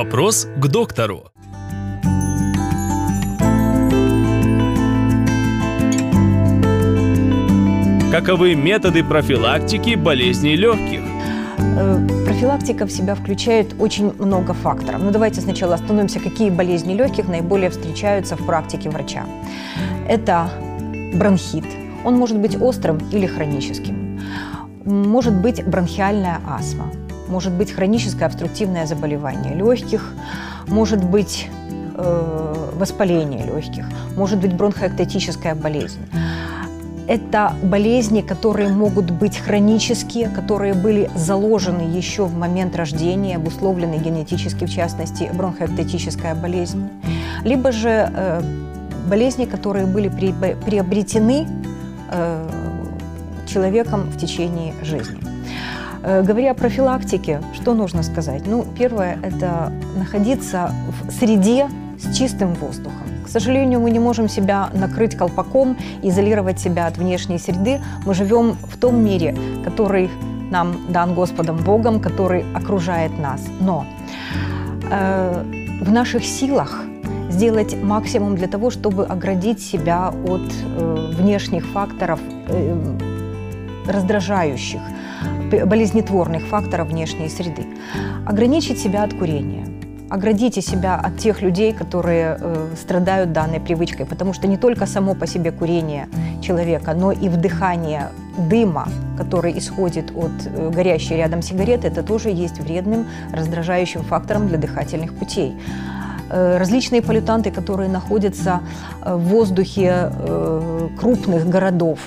Вопрос к доктору. Каковы методы профилактики болезней легких? Э, Профилактика в себя включает очень много факторов. Но давайте сначала остановимся, какие болезни легких наиболее встречаются в практике врача. Это бронхит. Он может быть острым или хроническим. Может быть бронхиальная астма. Может быть хроническое обструктивное заболевание легких. Может быть э, воспаление легких. Может быть бронхоэктетическая болезнь это болезни, которые могут быть хронические, которые были заложены еще в момент рождения, обусловлены генетически, в частности, бронхоэктетическая болезнь. Либо же э, болезни, которые были при, приобретены э, человеком в течение жизни. Э, говоря о профилактике, что нужно сказать? Ну, первое – это находиться в среде с чистым воздухом. К сожалению, мы не можем себя накрыть колпаком, изолировать себя от внешней среды. Мы живем в том мире, который нам дан Господом Богом, который окружает нас. Но э, в наших силах сделать максимум для того, чтобы оградить себя от э, внешних факторов, э, раздражающих, болезнетворных факторов внешней среды. Ограничить себя от курения – оградите себя от тех людей, которые э, страдают данной привычкой, потому что не только само по себе курение человека, но и вдыхание дыма, который исходит от э, горящей рядом сигареты, это тоже есть вредным, раздражающим фактором для дыхательных путей э, различные полютанты, которые находятся э, в воздухе э, крупных городов,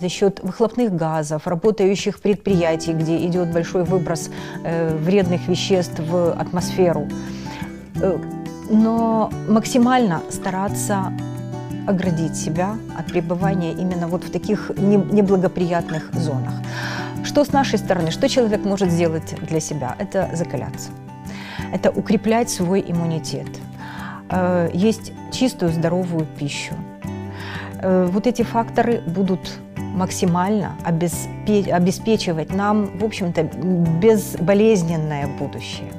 за счет выхлопных газов, работающих предприятий, где идет большой выброс э, вредных веществ в атмосферу. Э, но максимально стараться оградить себя от пребывания именно вот в таких неблагоприятных зонах. Что с нашей стороны, что человек может сделать для себя? Это закаляться, это укреплять свой иммунитет, э, есть чистую здоровую пищу. Э, вот эти факторы будут максимально обеспечивать нам, в общем-то, безболезненное будущее.